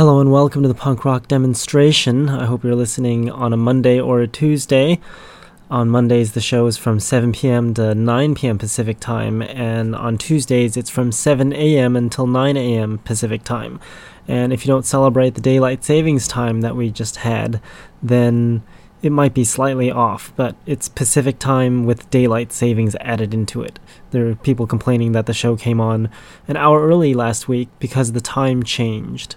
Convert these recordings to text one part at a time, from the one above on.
Hello and welcome to the punk rock demonstration. I hope you're listening on a Monday or a Tuesday. On Mondays, the show is from 7 p.m. to 9 p.m. Pacific time, and on Tuesdays, it's from 7 a.m. until 9 a.m. Pacific time. And if you don't celebrate the daylight savings time that we just had, then it might be slightly off, but it's Pacific time with daylight savings added into it. There are people complaining that the show came on an hour early last week because the time changed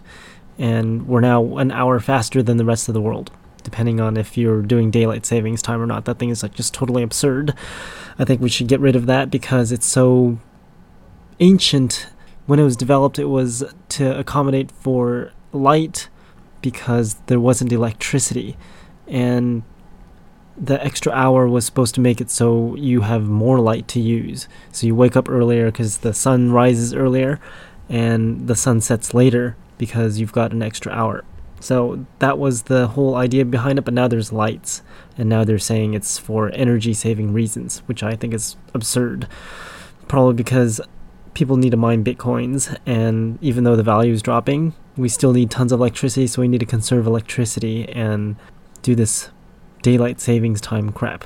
and we're now an hour faster than the rest of the world depending on if you're doing daylight savings time or not. That thing is like just totally absurd. I think we should get rid of that because it's so ancient. When it was developed it was to accommodate for light because there wasn't electricity. And the extra hour was supposed to make it so you have more light to use. So you wake up earlier because the sun rises earlier and the sun sets later because you've got an extra hour. So that was the whole idea behind it, but now there's lights, and now they're saying it's for energy saving reasons, which I think is absurd. Probably because people need to mine bitcoins, and even though the value is dropping, we still need tons of electricity, so we need to conserve electricity and do this daylight savings time crap.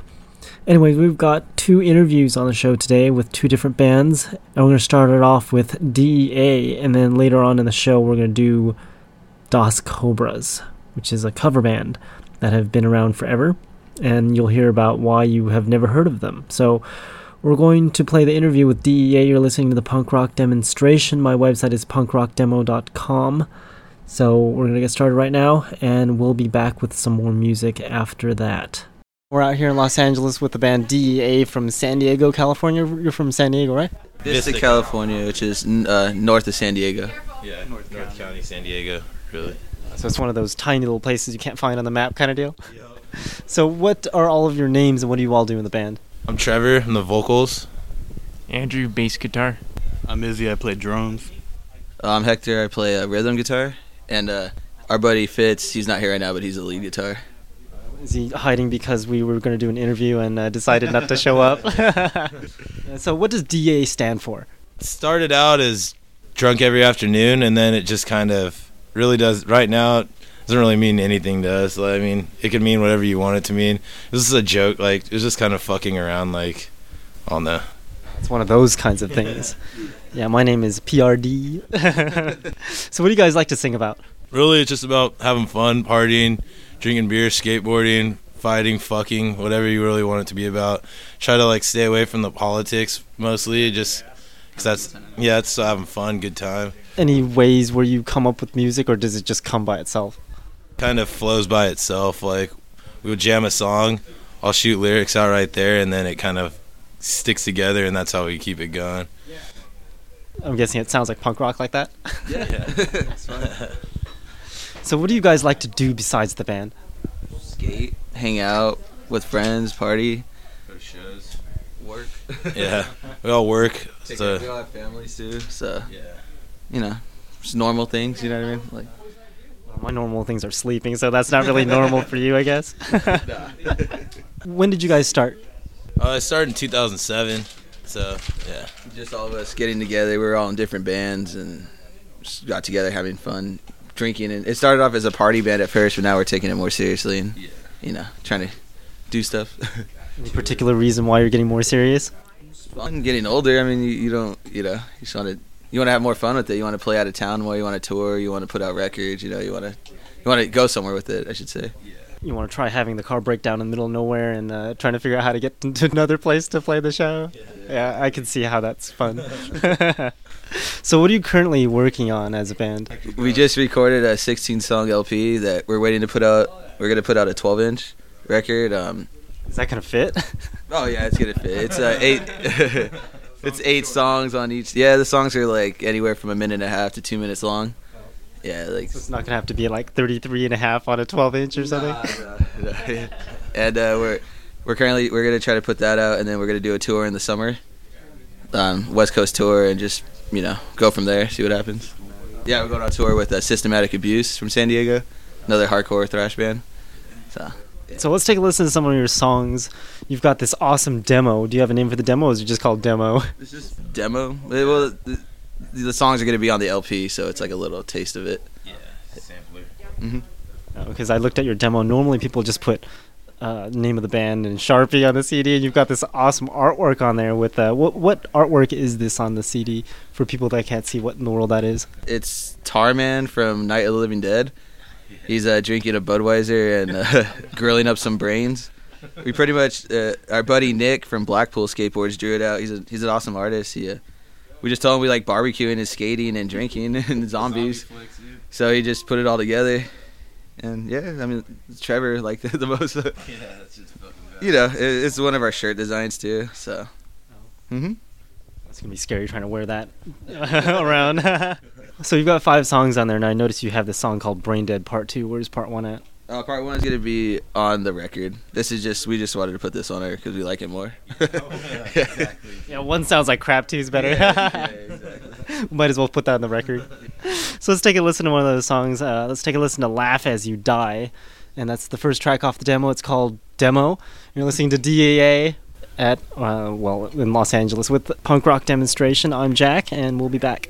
Anyways, we've got two interviews on the show today with two different bands. And we're going to start it off with DEA, and then later on in the show, we're going to do Das Cobras, which is a cover band that have been around forever. And you'll hear about why you have never heard of them. So, we're going to play the interview with DEA. You're listening to the punk rock demonstration. My website is punkrockdemo.com. So, we're going to get started right now, and we'll be back with some more music after that. We're out here in Los Angeles with the band DEA from San Diego, California. You're from San Diego, right? Vista, California, which is uh, north of San Diego. Yeah, North, North County. County, San Diego, really. So it's one of those tiny little places you can't find on the map kind of deal? Yep. So what are all of your names and what do you all do in the band? I'm Trevor, I'm the vocals. Andrew, bass guitar. I'm Izzy, I play drums. Uh, I'm Hector, I play uh, rhythm guitar. And uh, our buddy Fitz, he's not here right now, but he's the lead guitar. Is he hiding because we were going to do an interview and uh, decided not to show up? so, what does DEA stand for? It started out as drunk every afternoon, and then it just kind of really does. Right now, it doesn't really mean anything to us. I mean, it could mean whatever you want it to mean. This is a joke. Like, it was just kind of fucking around. Like, on the. It's one of those kinds of things. Yeah, my name is PRD. so, what do you guys like to sing about? Really, it's just about having fun, partying drinking beer, skateboarding, fighting, fucking, whatever you really want it to be about. Try to like stay away from the politics mostly, just because that's yeah, it's having fun, good time. Any ways where you come up with music, or does it just come by itself? Kind of flows by itself. Like we'll jam a song, I'll shoot lyrics out right there, and then it kind of sticks together, and that's how we keep it going. I'm guessing it sounds like punk rock like that. Yeah. So, what do you guys like to do besides the band? Skate, hang out with friends, party, go to shows, work. yeah, we all work. Take so we all have families too, so yeah, you know, just normal things. You know what I mean? Like well, my normal things are sleeping, so that's not really normal for you, I guess. when did you guys start? Uh, I started in 2007. So yeah, just all of us getting together. We were all in different bands and just got together having fun drinking, and it started off as a party band at first, but now we're taking it more seriously and yeah. you know trying to do stuff. Any particular reason why you're getting more serious? Fun getting older. I mean, you, you don't you know you just want to you want to have more fun with it. You want to play out of town more. You want to tour. You want to put out records. You know, you want to you want to go somewhere with it. I should say. You want to try having the car break down in the middle of nowhere and uh, trying to figure out how to get to another place to play the show. Yeah, yeah I can see how that's fun. so, what are you currently working on as a band? We just recorded a 16 song LP that we're waiting to put out. We're gonna put out a 12 inch record. Um, Is that gonna fit? oh yeah, it's gonna fit. It's uh, eight. it's eight songs on each. Yeah, the songs are like anywhere from a minute and a half to two minutes long. Yeah, like so it's not gonna have to be like 33 and a half on a 12 inch or something. Nah, nah, nah. and uh, we're we're currently we're gonna try to put that out, and then we're gonna do a tour in the summer, um, West Coast tour, and just you know, go from there, see what happens. Yeah, we're going on tour with uh, Systematic Abuse from San Diego, another hardcore thrash band. So. Yeah. So let's take a listen to some of your songs. You've got this awesome demo. Do you have a name for the demo, or is it just called demo? It's just demo. Well, the, the songs are going to be on the LP, so it's like a little taste of it. Yeah, hmm Because I looked at your demo. Normally, people just put uh, name of the band and Sharpie on the CD, and you've got this awesome artwork on there. With uh, what what artwork is this on the CD for people that can't see what in the world that is? It's Tarman from Night of the Living Dead. He's uh, drinking a Budweiser and uh, grilling up some brains. We pretty much uh, our buddy Nick from Blackpool Skateboards drew it out. He's a he's an awesome artist. He, uh, we just told him we like barbecuing and skating and drinking and zombies. So he just put it all together. And yeah, I mean Trevor liked it the most. Yeah, that's just fucking you know, it, it's one of our shirt designs too. So. hmm It's gonna be scary trying to wear that around. so you've got five songs on there, and I noticed you have this song called "Brain Dead Part 2. Where's Part One at? Uh, part one is gonna be on the record. This is just we just wanted to put this on there because we like it more. Yeah, one sounds like crap. Two's better. Might as well put that on the record. so let's take a listen to one of those songs. Uh, let's take a listen to "Laugh as You Die," and that's the first track off the demo. It's called "Demo." You're listening to DEA at uh, well in Los Angeles with the punk rock demonstration. I'm Jack, and we'll be back.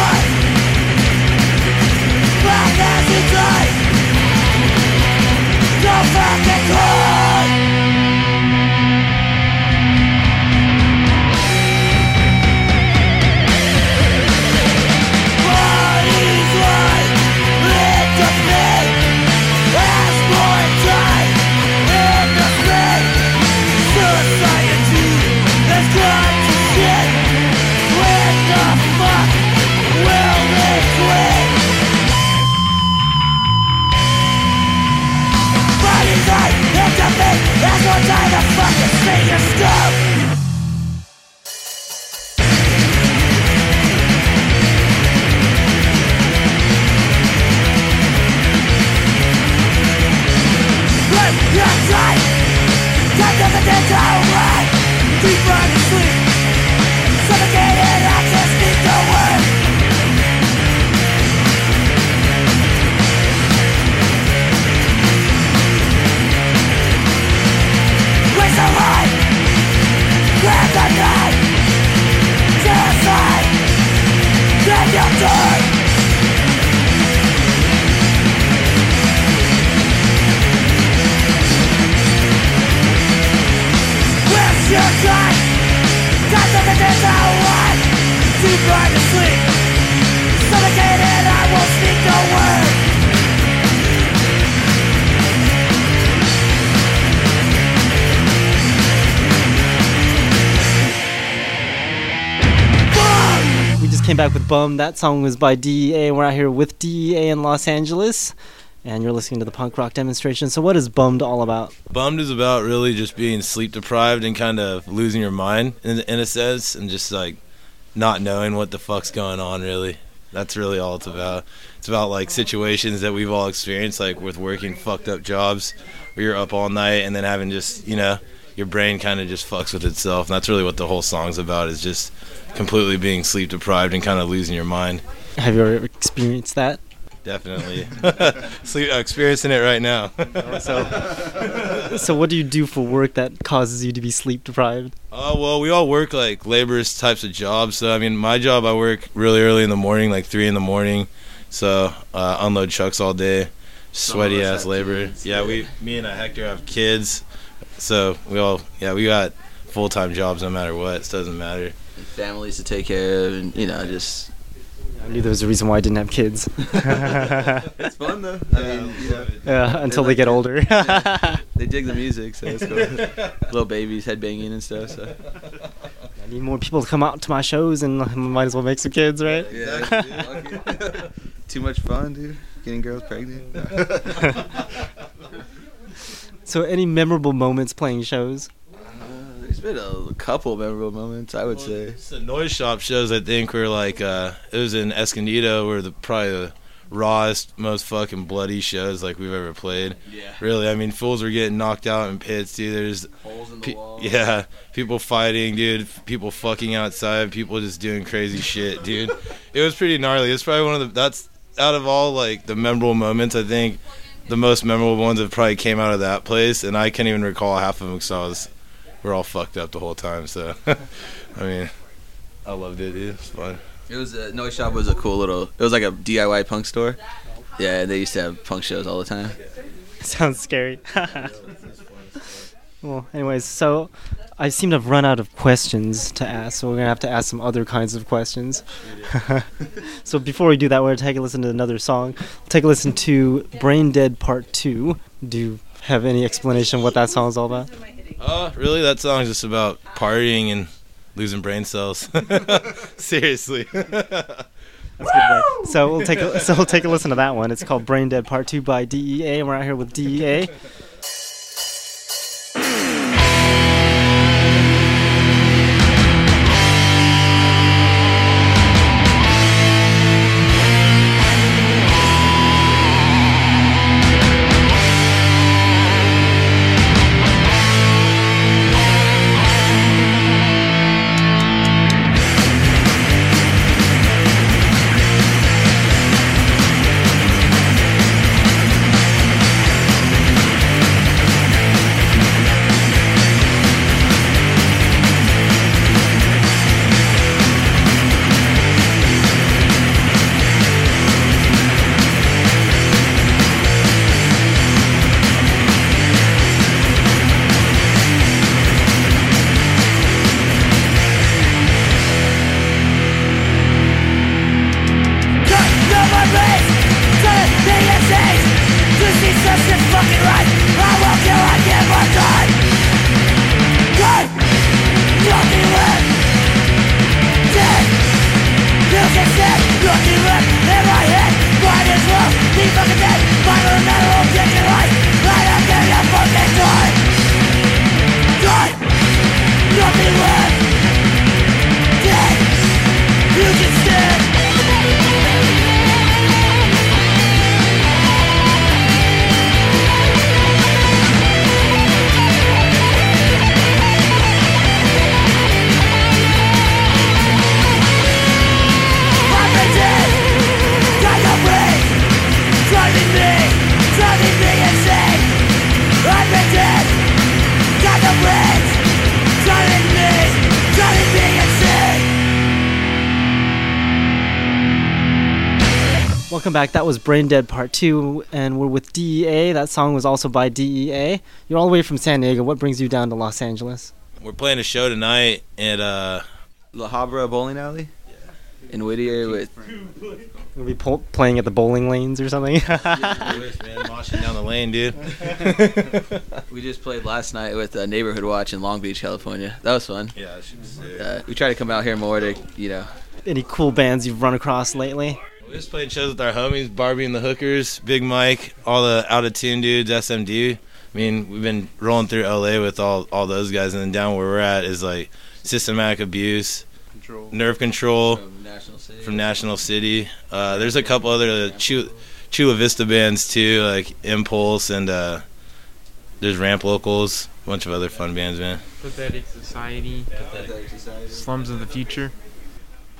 Bum. That song was by DEA, we're out here with DEA in Los Angeles. And you're listening to the punk rock demonstration. So, what is Bummed all about? Bummed is about really just being sleep deprived and kind of losing your mind in, in a sense, and just like not knowing what the fuck's going on. Really, that's really all it's about. It's about like situations that we've all experienced, like with working fucked up jobs where you're up all night and then having just you know your brain kind of just fucks with itself. And that's really what the whole song's about. Is just completely being sleep deprived and kind of losing your mind. Have you ever experienced that? Definitely, sleep uh, experiencing it right now. So, so what do you do for work that causes you to be sleep deprived? Oh well, we all work like laborers types of jobs. So I mean, my job, I work really early in the morning, like three in the morning. So uh, unload trucks all day, sweaty ass labor. kids, yeah, yeah. we, me and uh, Hector have kids. So we all, yeah, we got full time jobs no matter what. It doesn't matter. And families to take care of, and you know, just I knew there was a reason why I didn't have kids. it's fun though. I mean, you know, Yeah, until they like get it. older. they dig the music, so it's cool. Little babies headbanging and stuff. So I need more people to come out to my shows, and I might as well make some kids, right? yeah, too much fun, dude. Getting girls pregnant. So, any memorable moments playing shows? There's been a couple memorable moments, I would say. It's the noise shop shows. I think were like uh, it was in Escondido, were the probably the rawest, most fucking bloody shows like we've ever played. Yeah. Really, I mean, fools were getting knocked out in pits, dude. There's Holes in the Pe- yeah, people fighting, dude. People fucking outside. People just doing crazy shit, dude. It was pretty gnarly. It's probably one of the that's out of all like the memorable moments. I think the most memorable ones have probably came out of that place, and I can't even recall half of them because I was we're all fucked up the whole time. So, I mean, I loved it. It was fun. It was a noise shop was a cool little. It was like a DIY punk store. Yeah, they used to have punk shows all the time. Sounds scary. well, anyways, so I seem to have run out of questions to ask, so we're gonna have to ask some other kinds of questions. so before we do that, we're gonna take a listen to another song. We'll take a listen to "Brain Dead Part 2. Do you have any explanation what that song is all about? Oh, really? That song's just about partying and losing brain cells. Seriously. That's good. So we'll take a, so we'll take a listen to that one. It's called "Brain Dead Part 2 by DEA, we're out here with DEA. Back. That was Brain Dead Part 2, and we're with DEA. That song was also by DEA. You're all the way from San Diego. What brings you down to Los Angeles? We're playing a show tonight at uh La Habra Bowling Alley in Whittier with We'll be po- playing at the bowling lanes or something. Wish man, moshing down the lane, dude. we just played last night with uh, Neighborhood Watch in Long Beach, California. That was fun. Yeah, that should sick. Uh, we try to come out here more to you know Any cool bands you've run across lately? We just playing shows with our homies, Barbie and the Hookers, Big Mike, all the out of tune dudes, SMD. I mean, we've been rolling through LA with all all those guys, and then down where we're at is like systematic abuse, Control. nerve control from National City. from National City. Uh, there's a couple other Chula, Chula Vista bands too, like Impulse and uh, there's Ramp Locals, a bunch of other fun bands, man. Pathetic Society, Slums of the Future.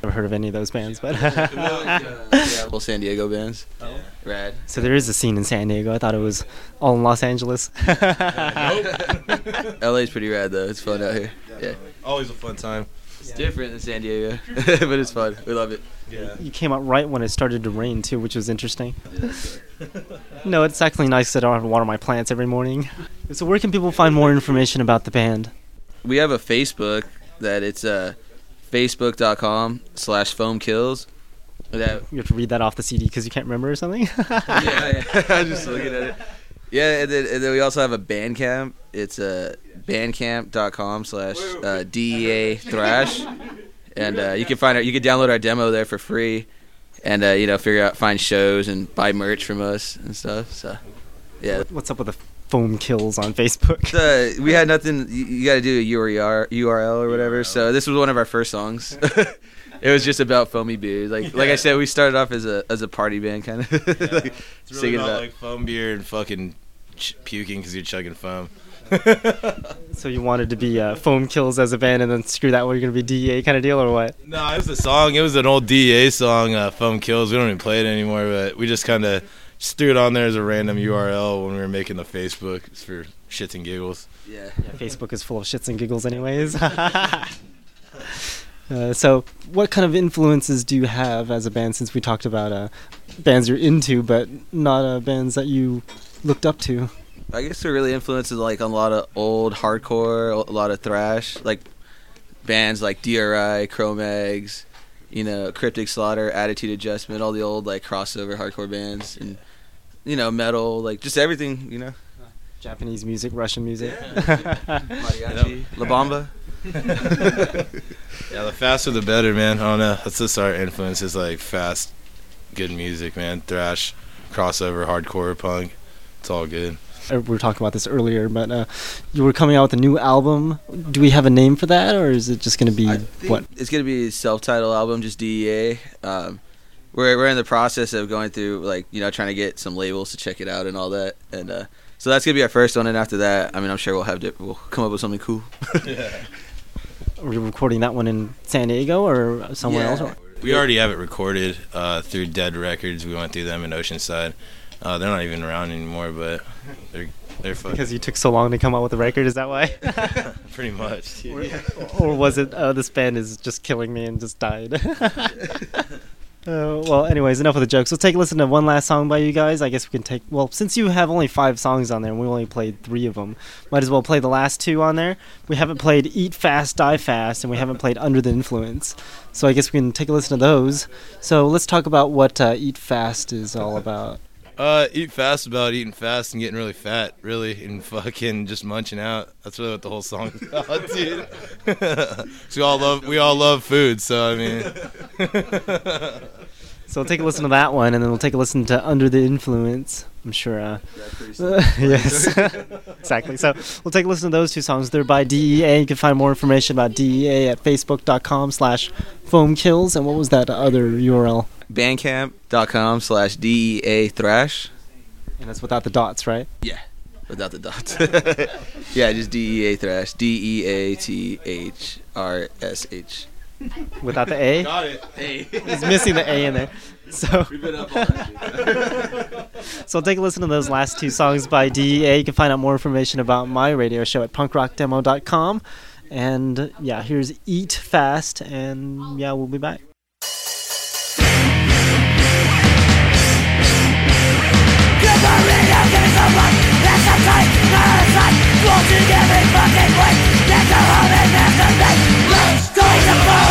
Never heard of any of those bands, but yeah, well, San Diego bands. Rad. so there is a scene in San Diego. I thought it was all in Los Angeles. nope. LA's pretty rad though. It's fun out here. Yeah. Always a fun time. It's different than San Diego, but it's fun. We love it. Yeah. You came out right when it started to rain too, which was interesting. No, it's actually nice that I don't have to water my plants every morning. So where can people find more information about the band? We have a Facebook that it's uh, facebook.com slash foam kills. That You have to read that off the CD because you can't remember or something. yeah, yeah. I'm just looking at it. Yeah, and then, and then we also have a Bandcamp. It's uh, bandcamp.com slash uh, DEA Thrash. And uh, you can find our, you can download our demo there for free. and uh, you know figure out find shows and buy merch from us and stuff. So yeah, What's up with the foam kills on Facebook? the, we had nothing. You, you got to do a URL, URL or whatever. So this was one of our first songs. it was just about foamy beer. Like like I said, we started off as a as a party band kind of. like, It's really singing about, about- like foam beer and fucking ch- puking because you're chugging foam. So you wanted to be uh, foam kills as a band, and then screw that, we're gonna be DEA kind of deal, or what? No, it was a song. It was an old DEA song, uh, "Foam Kills." We don't even play it anymore, but we just kind of just threw it on there as a random URL when we were making the Facebook It's for shits and giggles. yeah. Yeah, Facebook is full of shits and giggles, anyways. uh, so, what kind of influences do you have as a band? Since we talked about uh, bands you're into, but not uh, bands that you looked up to. I guess we're really influences like a lot of old hardcore, a lot of thrash, like bands like DRI, Cro-Mags, you know, Cryptic Slaughter, Attitude Adjustment, all the old like crossover hardcore bands, and you know, metal, like just everything, you know. Japanese music, Russian music. Mariachi, La Bamba. Yeah, the faster the better, man. I don't know. That's just our influence is like fast, good music, man. Thrash, crossover, hardcore, punk. It's all good. Uh, we were talking about this earlier, but uh, you were coming out with a new album. Do we have a name for that, or is it just going to be what? It's gonna be a self-titled album, just DEA. Um, we're we're in the process of going through like you know trying to get some labels to check it out and all that, and uh, so that's gonna be our first one. And after that, I mean, I'm sure we'll have di- we'll come up with something cool. yeah. Are we recording that one in San Diego or somewhere Yeah. else? Or? We already have it recorded uh, through Dead Records. We went through them in Oceanside. Uh, they're not even around anymore, but they're they're fucking Because you took so long to come out with a record, is that why? pretty much. or, or was it uh, this band is just killing me and just died? Uh, well, anyways, enough of the jokes. Let's take a listen to one last song by you guys. I guess we can take. Well, since you have only five songs on there and we only played three of them, might as well play the last two on there. We haven't played "Eat Fast, Die Fast" and we haven't played "Under the Influence," so I guess we can take a listen to those. So let's talk about what uh, "Eat Fast" is all about. Uh, eat fast about eating fast and getting really fat, really, and fucking just munching out. That's really what the whole song is about, dude. we all love we all love food, so I mean. So we'll take a listen to that one, and then we'll take a listen to "Under the Influence." I'm sure. Uh, yes, exactly. So we'll take a listen to those two songs. They're by DEA. You can find more information about DEA at facebook.com slash foamkills. And what was that other URL? Bandcamp.com slash DEA Thrash. And that's without the dots, right? Yeah, without the dots. yeah, just DEA Thrash. D E A T H R S H. Without the A? Got it. A. He's missing the A in there. So, so take a listen to those last two songs by DEA. You can find out more information about my radio show at punkrockdemo.com. And yeah, here's Eat Fast. And yeah, we'll be back. Watching every fucking way. Get a home and masturbate Let's go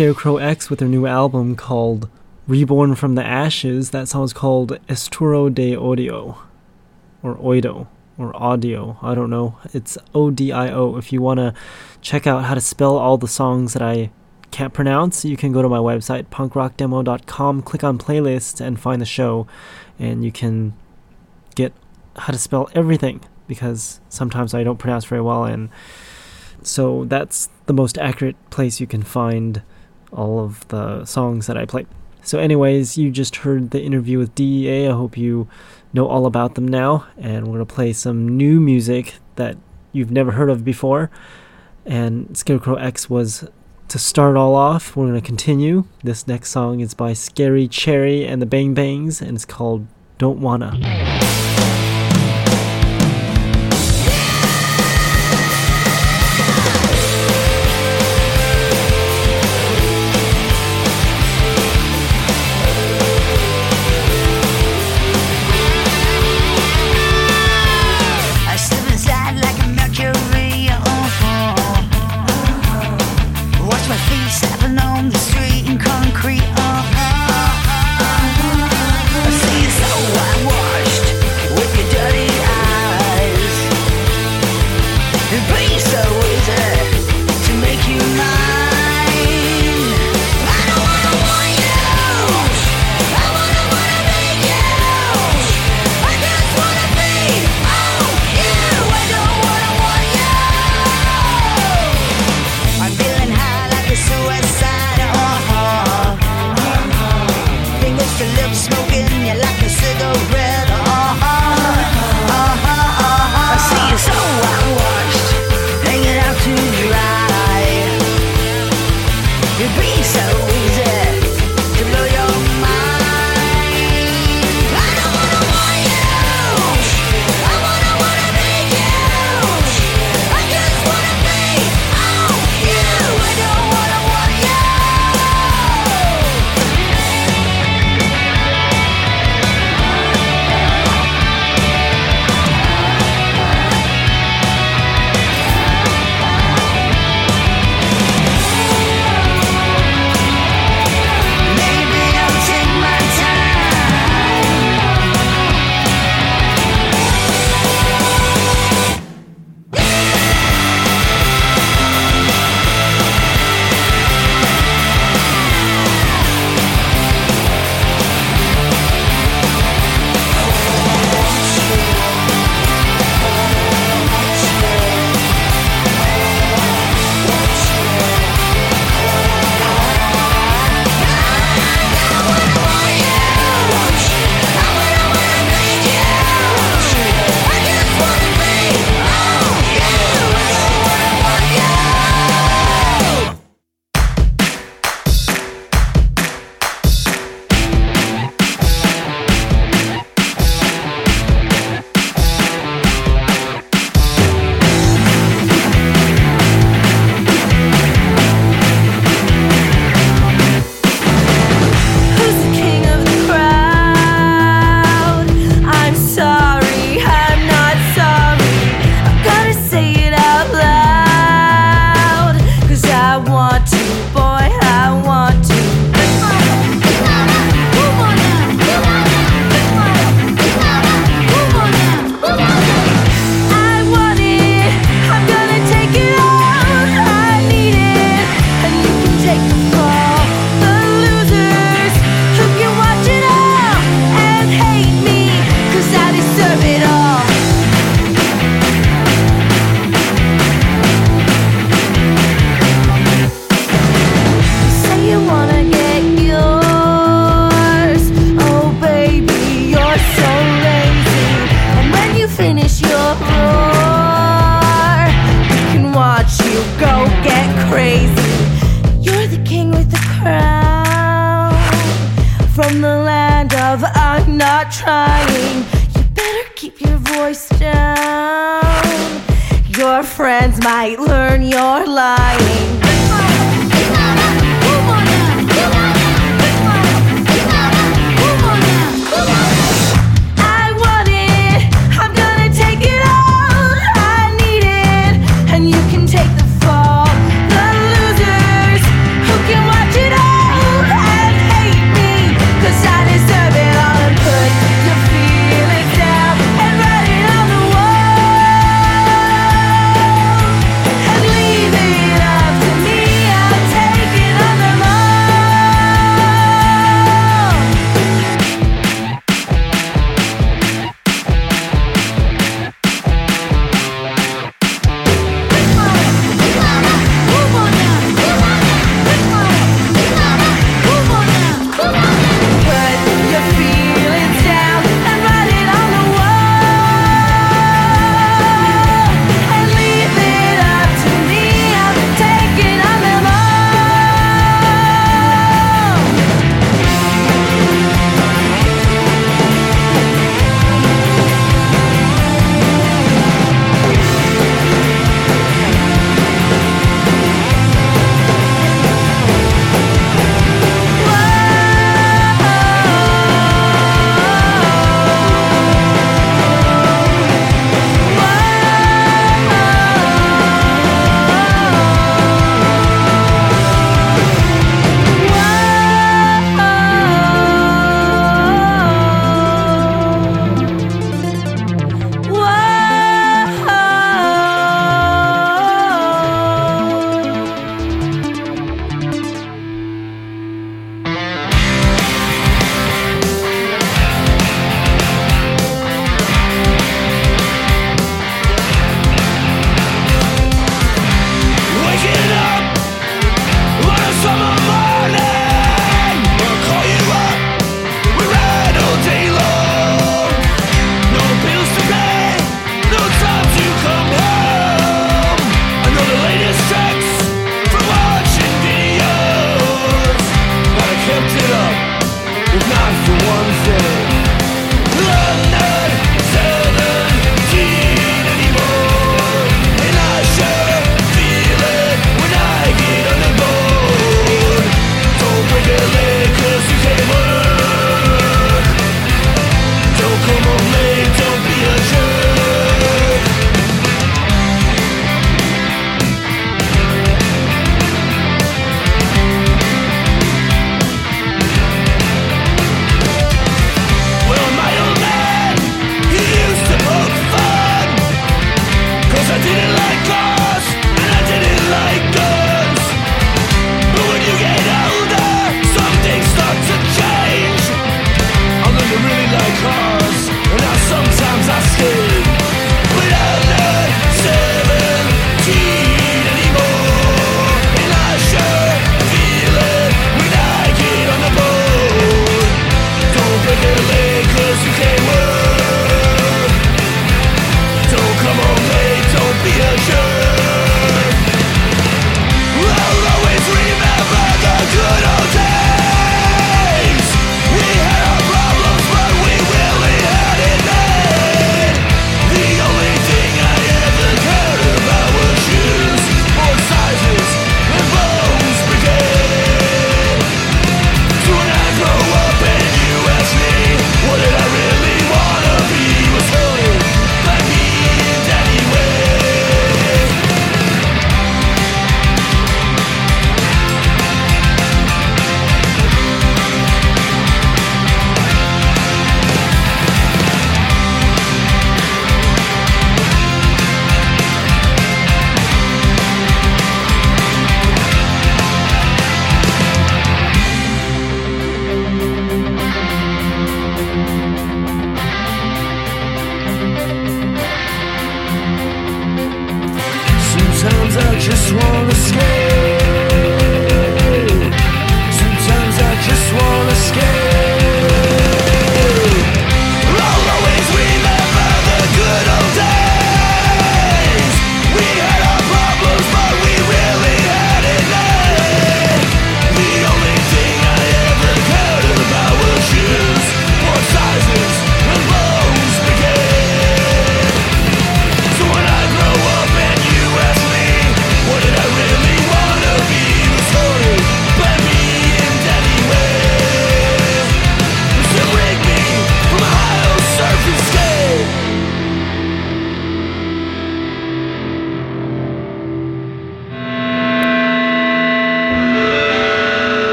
Scarecrow X with their new album called Reborn from the Ashes. That song's called Esturo de Odio. Or Oido. Or Audio. I don't know. It's O D I O. If you want to check out how to spell all the songs that I can't pronounce, you can go to my website, punkrockdemo.com, click on playlists, and find the show. And you can get how to spell everything because sometimes I don't pronounce very well and so that's the most accurate place you can find all of the songs that I play. So, anyways, you just heard the interview with DEA. I hope you know all about them now. And we're going to play some new music that you've never heard of before. And Scarecrow X was to start all off. We're going to continue. This next song is by Scary Cherry and the Bang Bangs, and it's called Don't Wanna.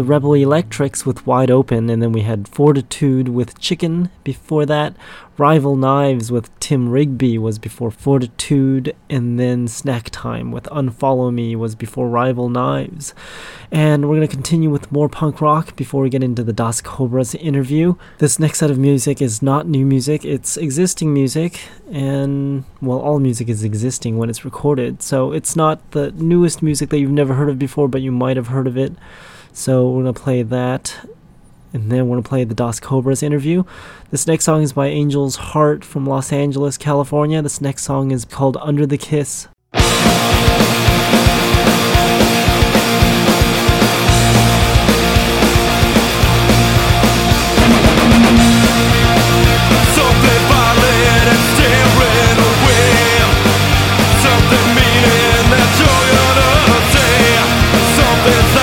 The Rebel Electrics with Wide Open, and then we had Fortitude with Chicken before that. Rival Knives with Tim Rigby was before Fortitude, and then Snack Time with Unfollow Me was before Rival Knives. And we're going to continue with more punk rock before we get into the Das Cobras interview. This next set of music is not new music, it's existing music, and well, all music is existing when it's recorded. So it's not the newest music that you've never heard of before, but you might have heard of it. So we're going to play that. And then we're going to play the Das Cobras interview. This next song is by Angel's Heart from Los Angeles, California. This next song is called Under the Kiss. Something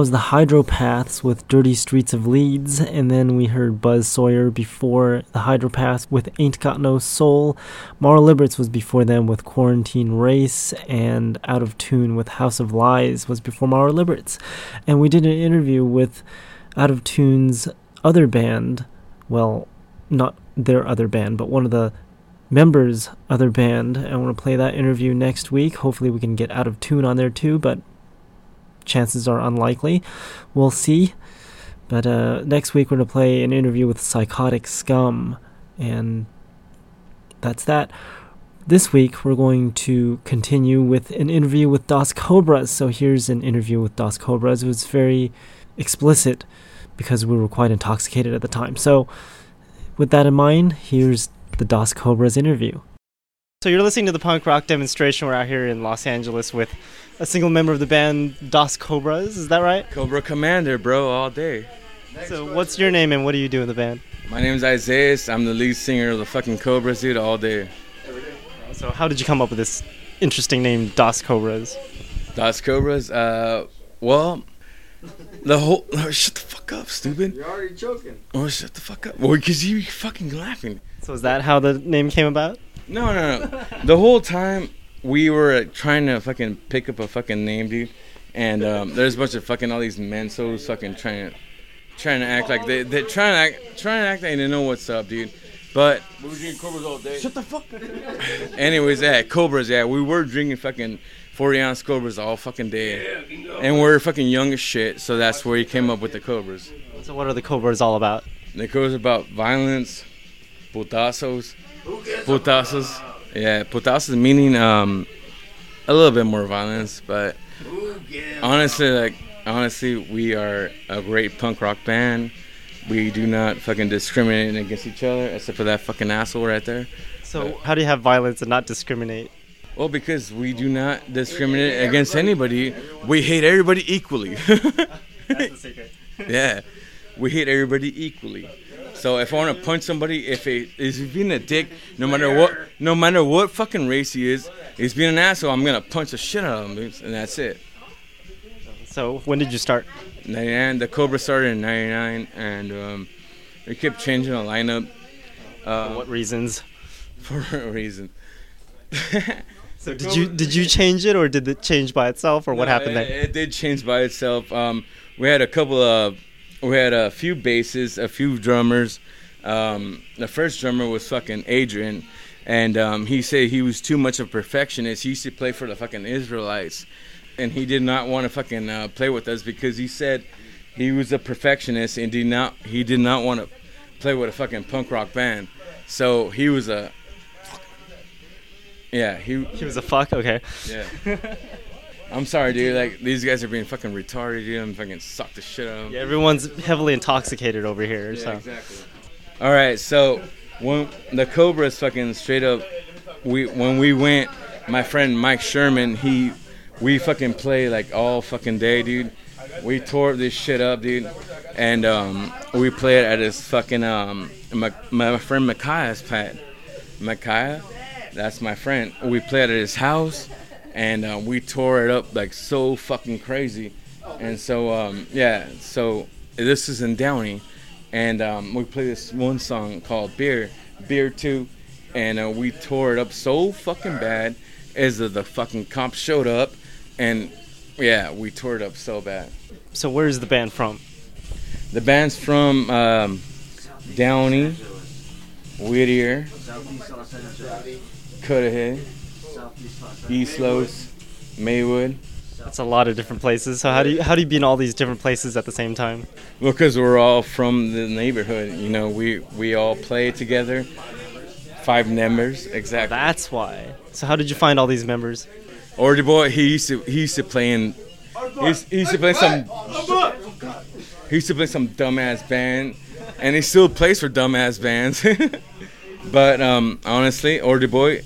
was the Hydropaths with Dirty Streets of Leeds, and then we heard Buzz Sawyer before the Hydropaths with Ain't Got No Soul. Mara Liberts was before them with Quarantine Race, and Out of Tune with House of Lies was before Mara Liberts. And we did an interview with Out of Tune's other band, well, not their other band, but one of the members' other band. I want to play that interview next week. Hopefully, we can get Out of Tune on there too, but chances are unlikely. We'll see. But uh, next week we're going to play an interview with Psychotic Scum, and that's that. This week we're going to continue with an interview with Das Cobras. So here's an interview with Das Cobras. It was very explicit because we were quite intoxicated at the time. So with that in mind, here's the Das Cobras interview. So you're listening to the punk rock demonstration. We're out here in Los Angeles with a single member of the band Das Cobras. Is that right? Cobra Commander, bro, all day. So what's your name and what do you do in the band? My name is Isaiah. I'm the lead singer of the fucking Cobras, dude, all day. So how did you come up with this interesting name, Das Cobras? Das Cobras, uh, well, the whole. Oh, shut the fuck up, stupid. You're already joking. Oh, shut the fuck up. Well, because you fucking laughing. So is that how the name came about? No, no, no. the whole time we were uh, trying to fucking pick up a fucking name, dude. And um, there's a bunch of fucking all these mensos fucking trying to trying to act like they they're trying to act trying to act like they know what's up, dude. But We were drinking Cobras all day. Shut the fuck anyways, yeah, Cobras, yeah, we were drinking fucking 40 ounce Cobras all fucking day. And we're fucking young as shit, so that's where he came up with the Cobras. So what are the Cobras all about? The Cobras about violence, putazos, putazos. Yeah, putazos meaning um, a little bit more violence, but honestly, like honestly, we are a great punk rock band. We do not fucking discriminate against each other, except for that fucking asshole right there. So how do you have violence and not discriminate? Well, because we do not discriminate against anybody. We hate everybody equally. That's the secret. yeah, we hate everybody equally. So if I want to punch somebody, if it is being a dick, no matter what, no matter what fucking race he is, he's being an asshole. I'm gonna punch the shit out of him, and that's it. So when did you start? 99. The Cobra started in 99, and um, we kept changing the lineup. Uh, For what reasons? For a reason. So did you did you change it or did it change by itself or what No, happened it, there? It did change by itself. Um, we had a couple of, we had a few basses, a few drummers. Um, the first drummer was fucking Adrian, and um, he said he was too much of a perfectionist. He used to play for the fucking Israelites, and he did not want to fucking uh, play with us because he said he was a perfectionist and did not he did not want to play with a fucking punk rock band. So he was a yeah he He was a fuck. Okay. yeah. I'm sorry, dude. Like these guys are being fucking retarded, dude. I'm fucking suck the shit out of them. Yeah, everyone's heavily intoxicated over here. Yeah, so exactly. All right, so when the Cobras fucking straight up, we when we went, my friend Mike Sherman, he, we fucking play like all fucking day, dude. We tore this shit up, dude, and um, we played at his fucking um, my, my friend Micaiah's pad. Micaiah, that's my friend. We played at his house, and uh, we tore it up like so fucking crazy. And so um, yeah, so this is in Downey, and um, we played this one song called Beer, Beer Two, and uh, we tore it up so fucking bad as the, the fucking cops showed up, and yeah, we tore it up so bad. so where's the band from? The band's from um, Downey, Whittier, Cudahy, East Los, Maywood. That's a lot of different places. So how do you how do you be in all these different places at the same time? Well, because we're all from the neighborhood, you know, we we all play together. Five members, exactly. That's why. So how did you find all these members? Or the boy, he used to he used to play in. He used, he used to play some. He used to play some dumbass band, and he still plays for dumbass bands. but um, honestly, or the boy,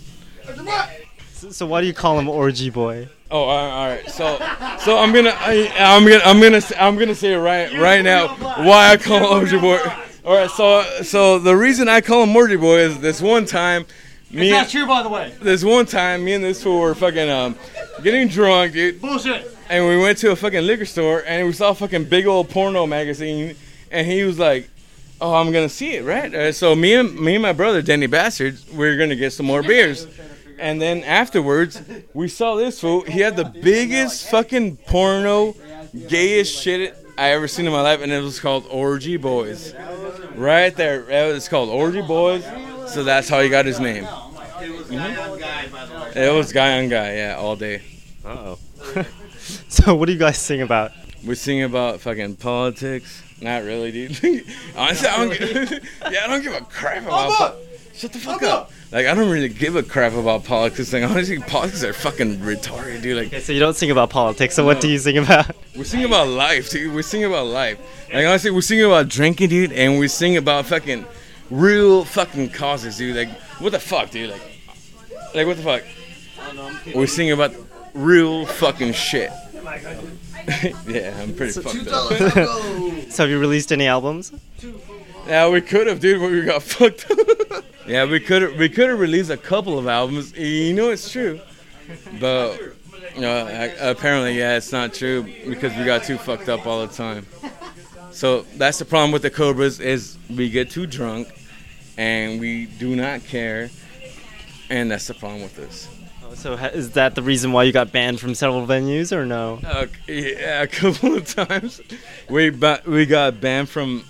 So why do you call him Orgy Boy? Oh, all right, all right. So, so I'm gonna, I, I'm gonna, I'm gonna, say- I'm gonna say it right, right now. Why I call him Orgy Boy? All right. So, so the reason I call him Orgy Boy is this one time, me. It's and- not true, by the way. This one time, me and this fool were fucking um, getting drunk, dude. Bullshit. And we went to a fucking liquor store and we saw a fucking big old porno magazine, and he was like, "Oh, I'm gonna see it, right?" Uh, so me and me and my brother Danny Bastard, we are gonna get some more beers. And then afterwards, we saw this fool. He had the biggest fucking porno, gayest shit I ever seen in my life, and it was called Orgy Boys. Right there, it's called Orgy Boys. So that's how he got his name. It was guy on guy, yeah, all day. Uh oh. so what do you guys sing about? We sing about fucking politics. Not really, dude. Honestly, I don't give, yeah, I don't give a crap about. Po- Shut the fuck up. Like, I don't really give a crap about politics. Like, honestly, politics are fucking retarded, dude. Like, Okay, so you don't sing about politics. So what do you sing about? We're sing about life, dude. We're sing about life. Like, honestly, we're sing about drinking, dude, and we sing about fucking real fucking causes, dude. Like, what the fuck, dude? Like, like what the fuck? we're sing about real fucking shit. yeah, I'm pretty fucked up. so have you released any albums? Yeah, we could have, dude, but we got fucked. up. Yeah, we could have. We could have released a couple of albums. You know, it's true, but uh, ac- apparently, yeah, it's not true because we got too fucked up all the time. So that's the problem with the Cobras is we get too drunk, and we do not care, and that's the problem with this. Oh, So ha- is that the reason why you got banned from several venues, or no? Uh, yeah, a couple of times we ba- we got banned from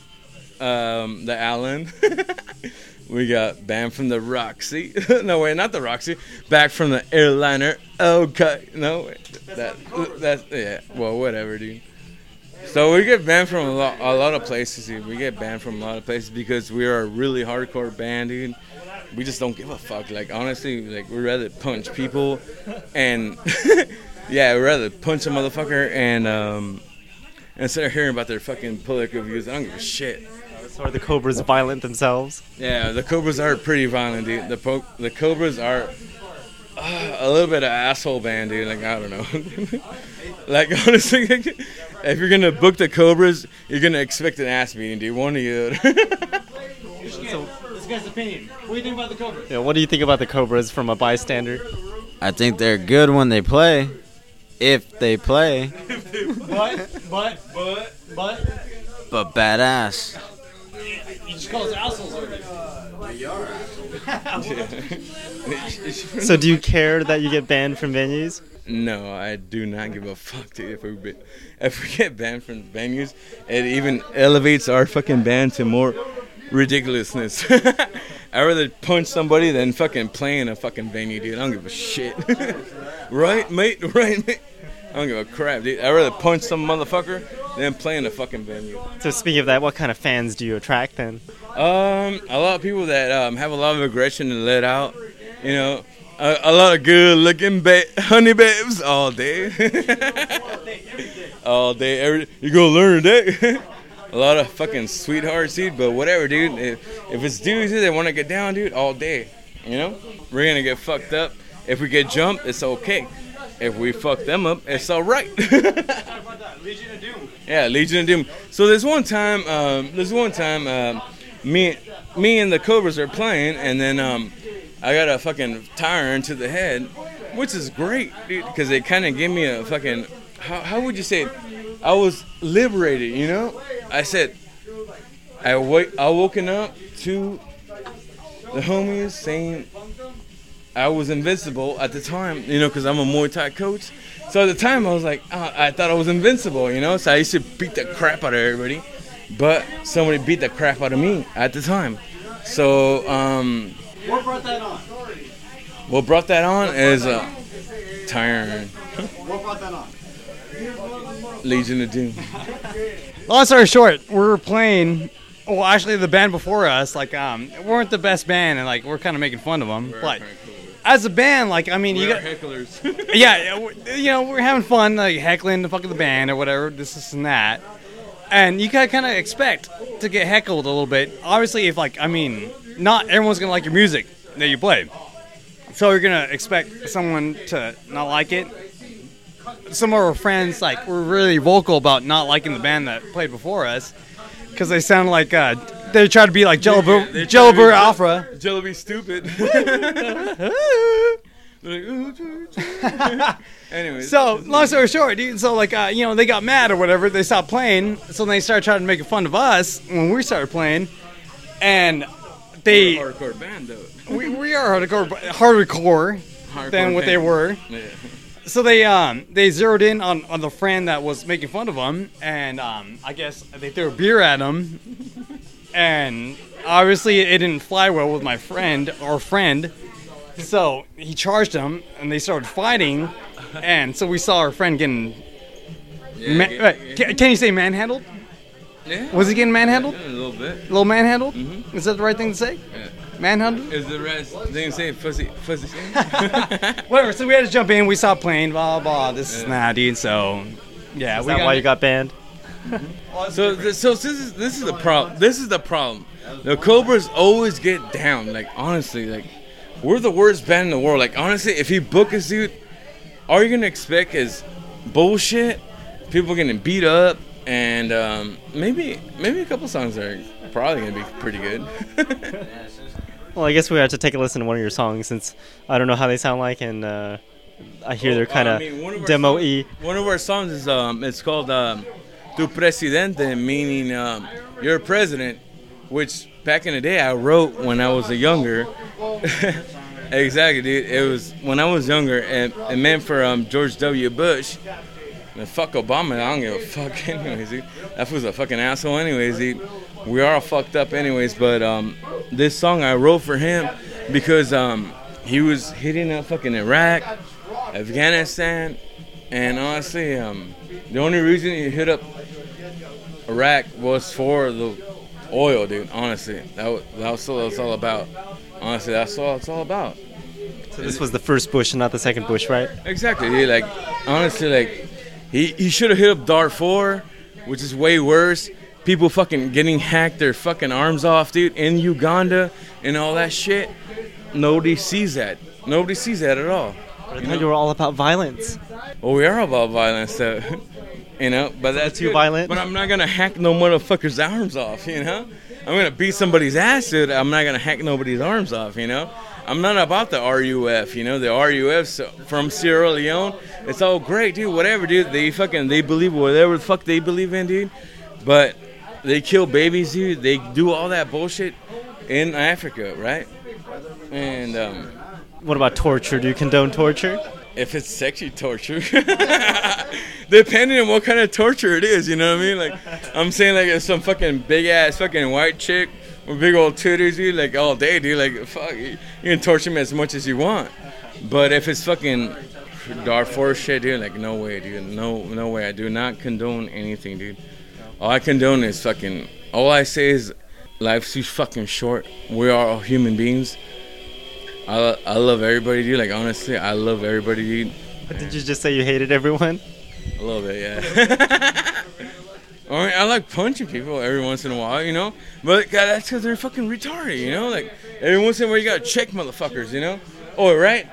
um, the Allen. we got banned from the Roxy. no way, not the Roxy. Back from the airliner. Okay, no wait. That that's yeah. Well, whatever, dude. So we get banned from a lot, a lot of places, dude. We get banned from a lot of places because we are a really hardcore band, dude. We just don't give a fuck. Like honestly, like we'd rather punch people, and yeah, we'd rather punch a motherfucker and um, instead of hearing about their fucking political views. I don't give a shit. So are the Cobras violent themselves? Yeah, the Cobras are pretty violent, dude. The po- the Cobras are uh, a little bit of asshole band, dude. Like I don't know. like honestly, if you're gonna book the Cobras, you're gonna expect an ass beating, dude. One of you. So, this guy's opinion. What do you think about the Cobras? Yeah, what do you think about the Cobras from a bystander? I think they're good when they play. If they play. But, but, but, but, But badass. You just call us assholes already. So do you care that you get banned from venues? No, I do not give a fuck, dude. If we be, if we get banned from venues, it even elevates our fucking band to more ridiculousness. I'd rather punch somebody than fucking play in a fucking venue, dude. I don't give a shit. right, mate? Right, mate? I don't give a crap, dude. I'd rather punch some motherfucker than play in a fucking venue. So speaking of that, what kind of fans do you attract then? Um, a lot of people that um, have a lot of aggression to let out. You know, a, a lot of good-looking ba- honey babes all day. all day, every you gonna learn that. a lot of fucking sweethearts, dude. But whatever, dude. If, if it's dudes that want to get down, dude, all day. You know, we're gonna get fucked up. If we get jumped, it's okay. If we fuck them up, it's all right. Yeah, Legion of Doom. So there's one time, um, there's one time, um, me, me and the Cobras are playing, and then um, I got a fucking tire into the head, which is great, dude, because it kind of gave me a fucking, how, how would you say it? I was liberated, you know. I said, I wake, I woken up to the homies saying I was invincible at the time, you know, because I'm a Muay Thai coach. So at the time, I was like, uh, I thought I was invincible, you know. So I used to beat the crap out of everybody, but somebody beat the crap out of me at the time. So um, What brought that on? what brought that on is uh, Tyron, What brought that on? Legion of Doom. Long story short, we were playing. Well, actually, the band before us, like, um, weren't the best band, and like, we're kind of making fun of them. But as a band, like, I mean, you We're got hecklers. yeah, yeah, you know, we're having fun, like heckling the fuck of the band or whatever, this, this, and that. And you gotta kind of expect to get heckled a little bit. Obviously, if like, I mean, not everyone's gonna like your music that you play. so you're gonna expect someone to not like it. Some of our friends like were really vocal about not liking the band that played before us because they sound like uh, they try to be like Jello Yeah, they try Jello to be Jell- Alpha. Jello be stupid. Anyways. So long story short, dude. So like, uh, you know, they got mad or whatever. They stopped playing. So they started trying to make fun of us when we started playing, and they We're a hardcore band though. we, we are hardcore, hardcore than Hardcore what they were. Yeah. So they um they zeroed in on, on the friend that was making fun of them, and um I guess they threw a beer at him, and obviously it didn't fly well with my friend or friend, so he charged him, and they started fighting, and so we saw our friend getting. Yeah, ma- get- wait, can, can you say manhandled? Yeah. Was he getting manhandled? Yeah, a little bit. A little manhandled? Mhm. Is that the right thing to say? Yeah. Manhandled? Is the rest? They didn't say fuzzy, fuzzy. Whatever. So we had to jump in. We stopped playing. Blah blah. This is nah, dude. So yeah, Is we that got why you got banned? So, th- so this is this is the problem. This is the problem. The Cobras always get down. Like honestly, like we're the worst band in the world. Like honestly, if you book us, dude, all you're gonna expect is bullshit. People getting beat up, and um, maybe maybe a couple songs are probably gonna be pretty good. Well, I guess we have to take a listen to one of your songs since I don't know how they sound like, and uh, I hear they're kind Uh, of I mean, of our demo songs- e. One of our songs is um, it's called um, "Tu Presidente," meaning um, "Your President," which back in the day I wrote when I was a younger. exactly, dude. It was when I was younger, and it meant for um, George W. Bush. And fuck Obama, I don't give a fuck anyways, dude. That was a fucking asshole anyways, dude. We are all fucked up anyways, but um, this song I wrote for him because um, he was hitting up fucking Iraq, Afghanistan, and honestly, um, the only reason he hit up Iraq was for the oil, dude. Honestly, that was, that was all it's all about. Honestly, that's all it's all about. So this was the first Bush and not the second Bush, right? Exactly, dude. Like, honestly, like, he, he should have hit up Darfur, which is way worse. People fucking getting hacked their fucking arms off, dude, in Uganda and all that shit. Nobody sees that. Nobody sees that at all. I thought you were all about violence. Well, we are about violence, though. you know, but that's too good. violent? But I'm not gonna hack no motherfucker's arms off. You know, I'm gonna beat somebody's ass, dude. I'm not gonna hack nobody's arms off. You know, I'm not about the RUF. You know, the RUFs from Sierra Leone. It's all great, dude. Whatever, dude. They fucking they believe whatever the fuck they believe in, dude. But they kill babies, dude. They do all that bullshit in Africa, right? And um, What about torture? Do you condone torture? if it's sexy torture, depending on what kind of torture it is, you know what I mean? Like, I'm saying like some fucking big ass fucking white chick with big old titties, dude, like all day, dude. Like, fuck, you you can torture me as much as you want. But if it's fucking Darfur shit, dude, like no way, dude, no, no way. I do not condone anything, dude. All I condone is fucking. All I say is, life's too fucking short. We are all human beings. I, I love everybody, dude. Like honestly, I love everybody, dude. But did you just say you hated everyone? A little bit, yeah. I mean, I like punching people every once in a while, you know. But God, that's because they're fucking retarded, you know. Like every once in a while, you gotta check motherfuckers, you know. Oh, right.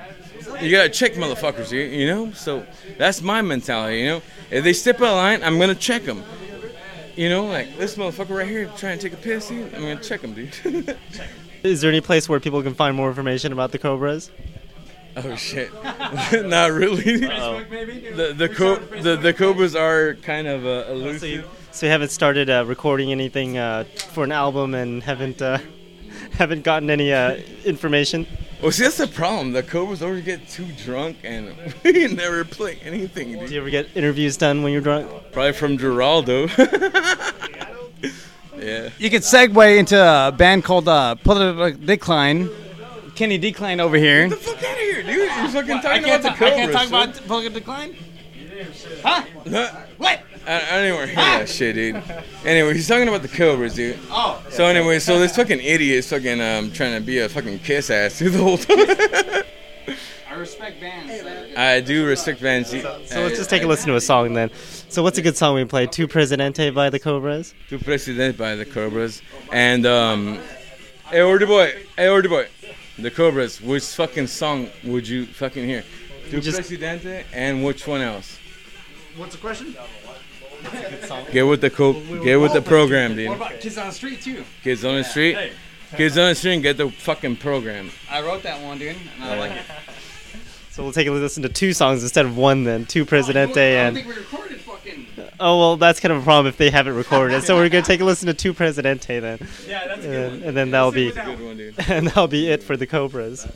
You gotta check motherfuckers, you, you know. So that's my mentality, you know. If they step out of line, I'm gonna check them. You know, like this motherfucker right here trying to take a piss, dude. I'm gonna check him, dude. Is there any place where people can find more information about the Cobras? Oh shit! Not really. Uh-oh. The the, co- the the cobras are kind of uh, So elusive. you, so you haven't started uh, recording anything uh, for an album and haven't uh, haven't gotten any uh, information? Well, see, that's the problem. The Cobras always get too drunk and we never play anything. Dude. Do you ever get interviews done when you're drunk? Probably from Geraldo. Yeah. You could segue into a band called uh, Political Decline. Kenny Decline over here. Get the fuck out of here, dude. You're fucking What? talking I can't about the ta- I Cobras. can't talk son. about Political Decline? Huh? What? I, I didn't want to hear that shit, dude. Anyway, he's talking about the Cobras, dude. Oh. So anyway, so this fucking idiot is fucking um trying to be a fucking kiss ass through the whole time. I respect bands. I do respect Van So let's just take a listen to a song then. So what's a good song we played? Tu Presidente by the Cobras. Tu Presidente by the Cobras. And, um, hey, Ordy Boy. Hey, Ordy Boy. the Cobras, which fucking song would you fucking hear? Tu Just- Presidente and which one else? What's the question? Get with the co- get with the program, dude. What about Kids on the Street too? Kids on the street. Kids on the street and get the fucking program. I wrote that one, dude, and I like it. So we'll take a listen to two songs instead of one then. Tu Presidente I don't and think we recorded fucking. Oh well, that's kind of a problem if they haven't recorded it. So we're gonna take a listen to Tu Presidente then. Yeah, that's a good and, one. and then that'll be That's good one, dude. and that'll be it for the Cobras.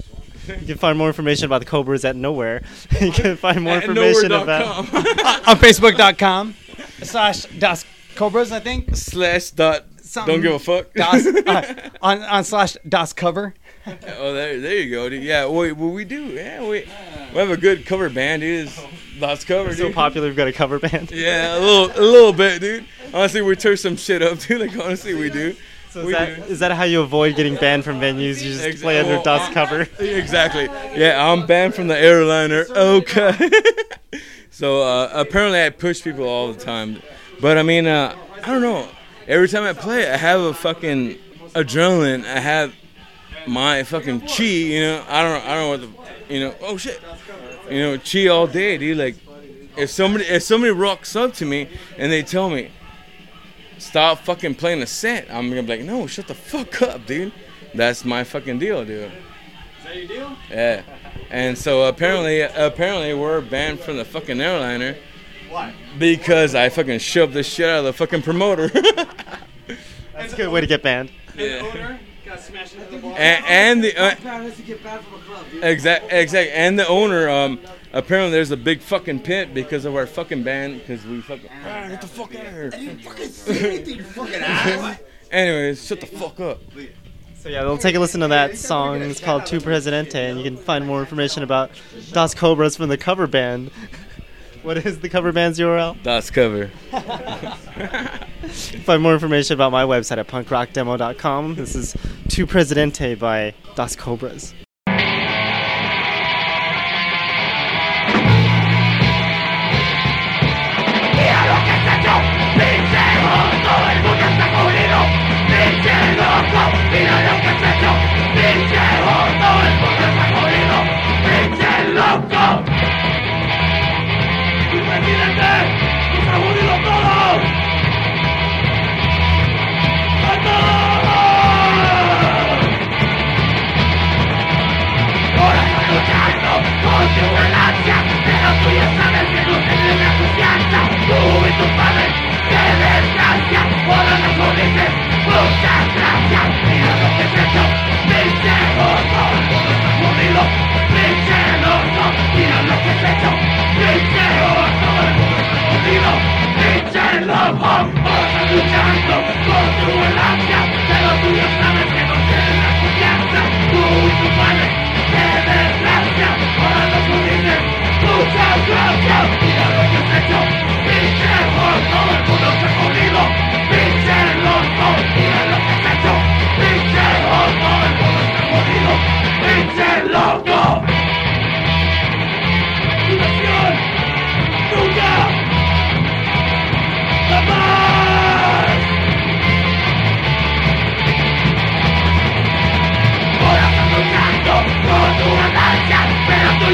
You can find more information about the Cobras at nowhere. you can find more At information nowhere.com. about on Facebook.com slash Das Cobras, I think. Slash dot. Don't give a fuck. Das, uh, on, on slash Das Cover. Oh, there, there you go, dude. Yeah, we, well, we do. Yeah, we, we have a good cover band, dude. It's lots cover, It's so dude. popular. We've got a cover band. Yeah, a little, a little bit, dude. Honestly, we turn some shit up, dude. Like honestly, we do. So is that, is that how you avoid getting banned from venues? You just Exa- play under well, dust cover. Exactly. Yeah, I'm banned from the airliner. Okay. so uh, apparently, I push people all the time, but I mean, uh, I don't know. Every time I play, I have a fucking adrenaline. I have my fucking chi. You know, I don't, I don't know what the, you know. Oh shit. You know, chi all day, dude. Like, if somebody, if somebody rocks up to me and they tell me, stop fucking playing a set, I'm gonna be like, no, shut the fuck up, dude. That's my fucking deal, dude. Is that your deal? Yeah. And so apparently, apparently we're banned from the fucking airliner. Why? Because I fucking shoved the shit out of the fucking promoter. That's a good way to get banned. And the owner got smashed into the ball. and, and the uh, crowd has to get banned from a club, dude. exact exact and the owner um apparently there's a big fucking pit because of our fucking band because we fucking ah, get the fuck out of here. I didn't fucking say anything, you fucking ass. Anyways, shut the fuck up. So yeah, they'll take a listen to that song. It's called Tu Presidente, and you can find more information about Das Cobras from the cover band. What is the cover band's URL? Das cover. Find more information about my website at punkrockdemo.com. This is Tu Presidente by Das Cobras. Luchando con tu violencia, pero ya sabes que no tienes la confianza. Tú y tus padres, Muchas go, mira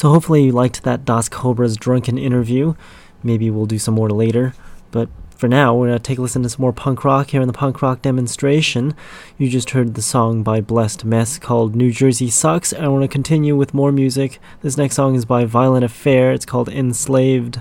So hopefully you liked that Das Cobra's drunken interview. Maybe we'll do some more later. But for now, we're going to take a listen to some more punk rock here in the punk rock demonstration. You just heard the song by Blessed Mess called New Jersey Sucks, I want to continue with more music. This next song is by Violent Affair. It's called Enslaved.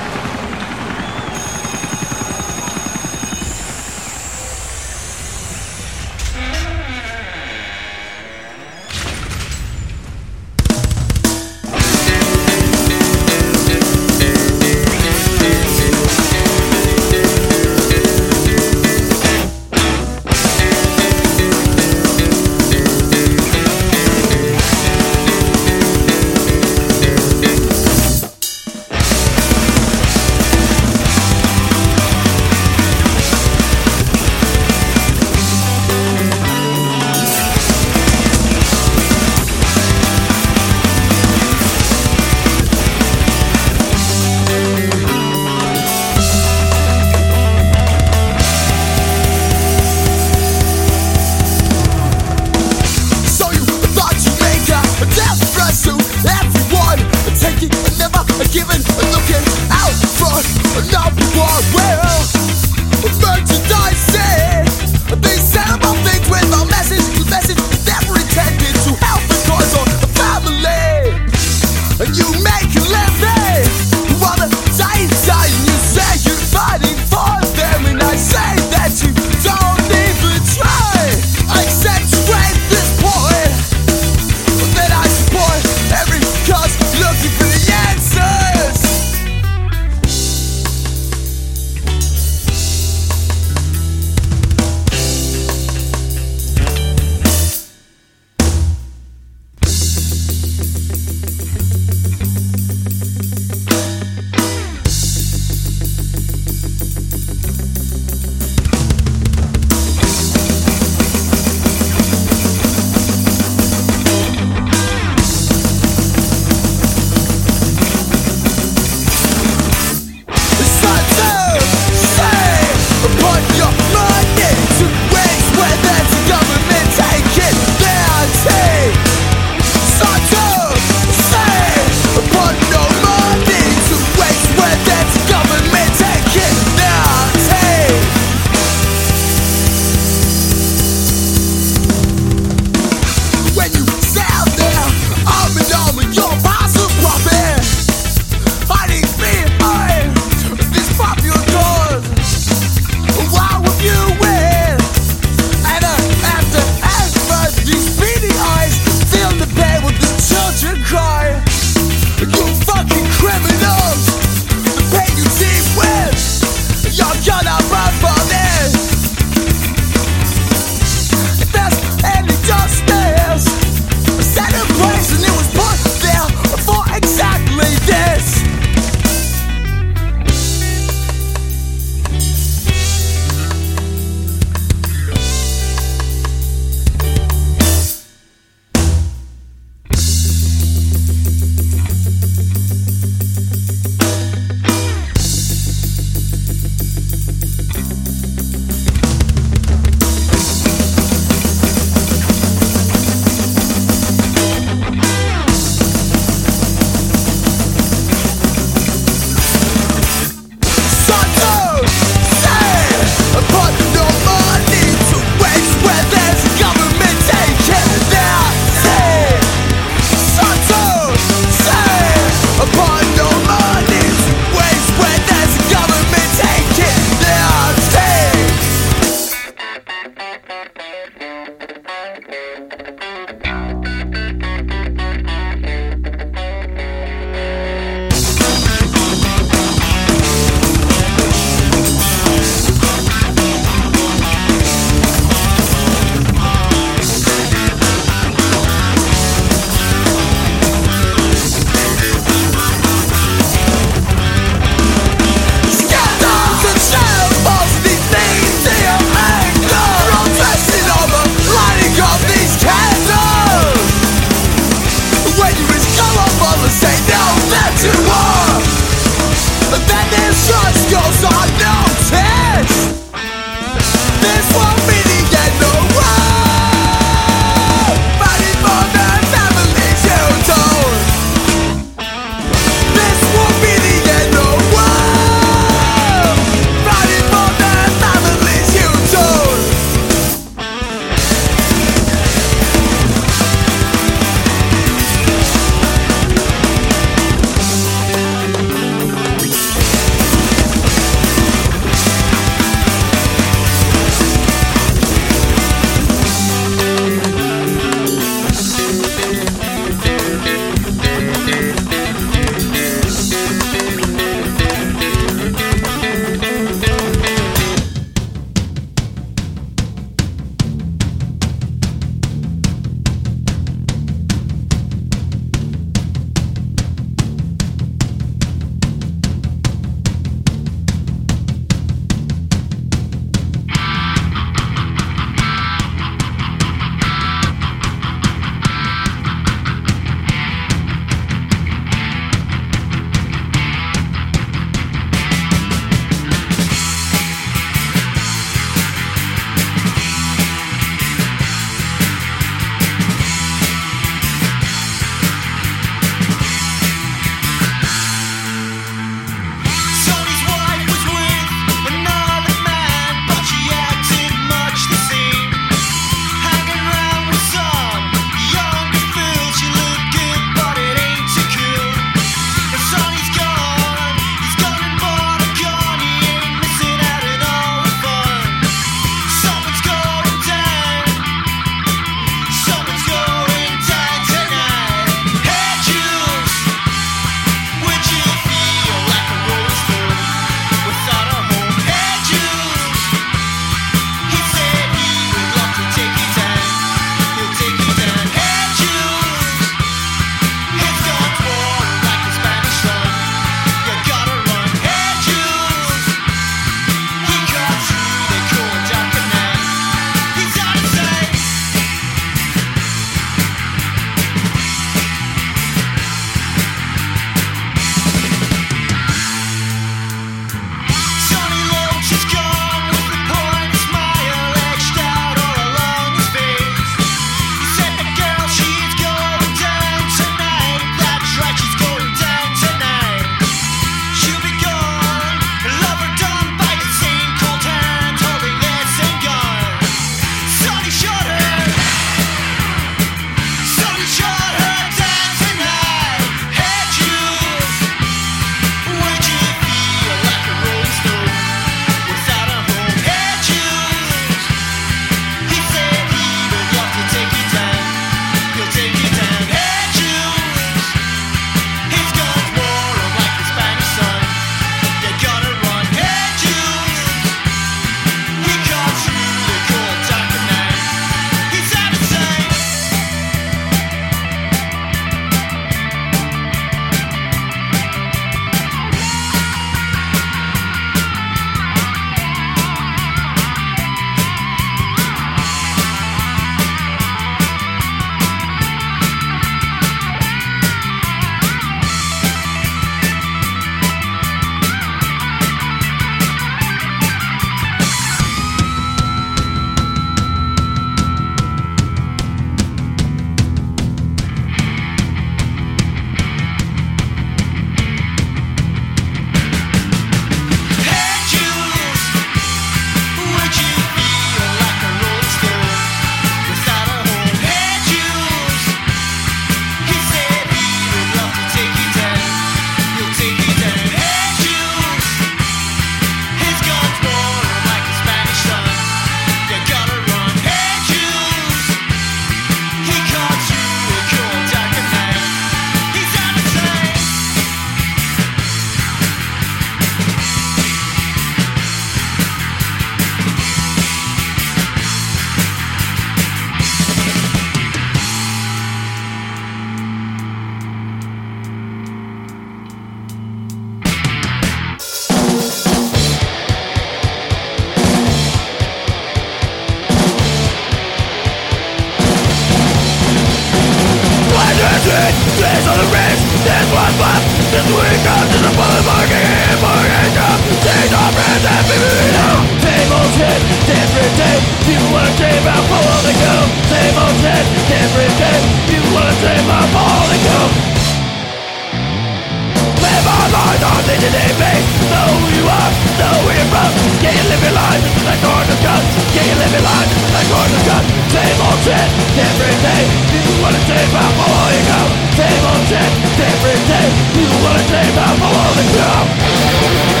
Same old shit, different day. You wanna dream about follow the go Same old shit, different day. You wanna dream about the go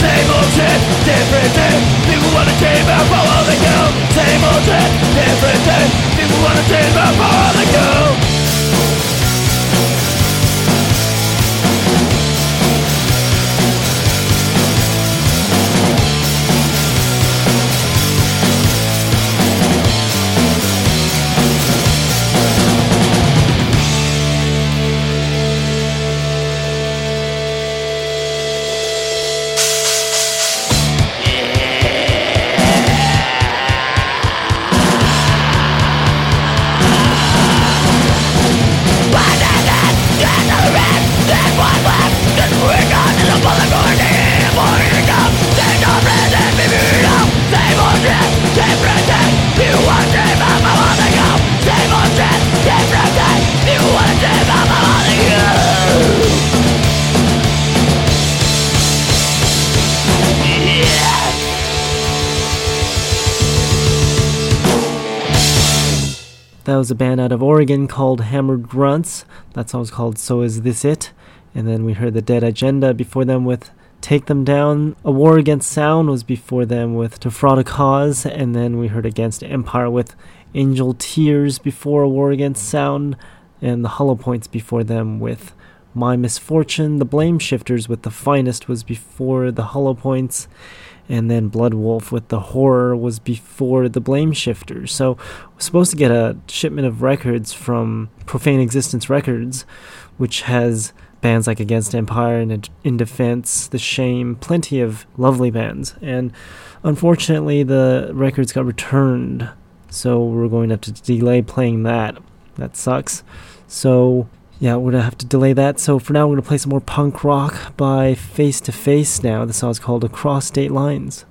Same old shit, different day People wanna change but follow the go Same old shit, different day People wanna change but follow the go Oregon called Hammered Grunts. That song was called So Is This It? And then we heard the Dead Agenda before them with Take Them Down. A War Against Sound was before them with To Fraud a Cause. And then we heard Against Empire with Angel Tears before A War Against Sound. And the Hollow Points before them with My Misfortune. The Blame Shifters with The Finest was before the Hollow Points and then Blood Wolf with the horror was before the Blame Shifters. So we're supposed to get a shipment of records from Profane Existence Records, which has bands like Against Empire and In Defense, The Shame, plenty of lovely bands. And unfortunately, the records got returned, so we're going to have to delay playing that. That sucks. So yeah, we're gonna have to delay that. So for now, we're gonna play some more punk rock by Face to Face. Now the song is called "Across State Lines."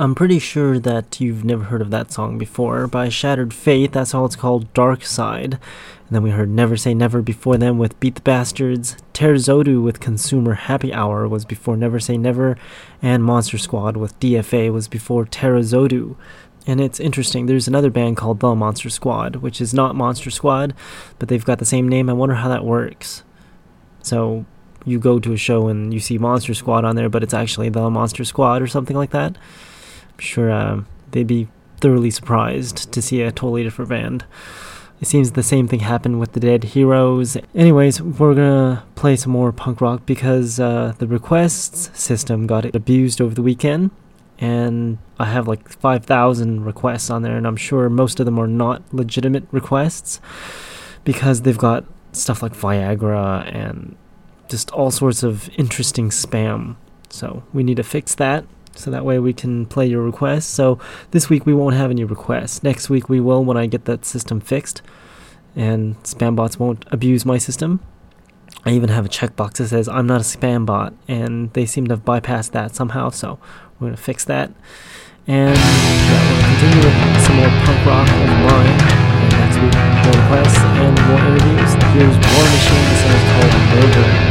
I'm pretty sure that you've never heard of that song before. By Shattered Faith, that's all it's called, Dark Side. And then we heard Never Say Never before them with Beat the Bastards. Terzodu with Consumer Happy Hour was before Never Say Never. And Monster Squad with DFA was before Terzodu. And it's interesting, there's another band called The Monster Squad, which is not Monster Squad, but they've got the same name. I wonder how that works. So you go to a show and you see Monster Squad on there, but it's actually The Monster Squad or something like that. Sure uh, they'd be thoroughly surprised to see a totally different band. It seems the same thing happened with the Dead Heroes. Anyways, we're gonna play some more punk rock because uh, the requests system got abused over the weekend, and I have like 5,000 requests on there, and I'm sure most of them are not legitimate requests because they've got stuff like Viagra and just all sorts of interesting spam. So we need to fix that so that way we can play your requests. So this week we won't have any requests. Next week we will when I get that system fixed and spam bots won't abuse my system. I even have a checkbox that says I'm not a spam bot and they seem to have bypassed that somehow, so we're to fix that. And yeah, to continue with some more punk rock of. And next week, more requests and more interviews. Here's War Machine. Is called.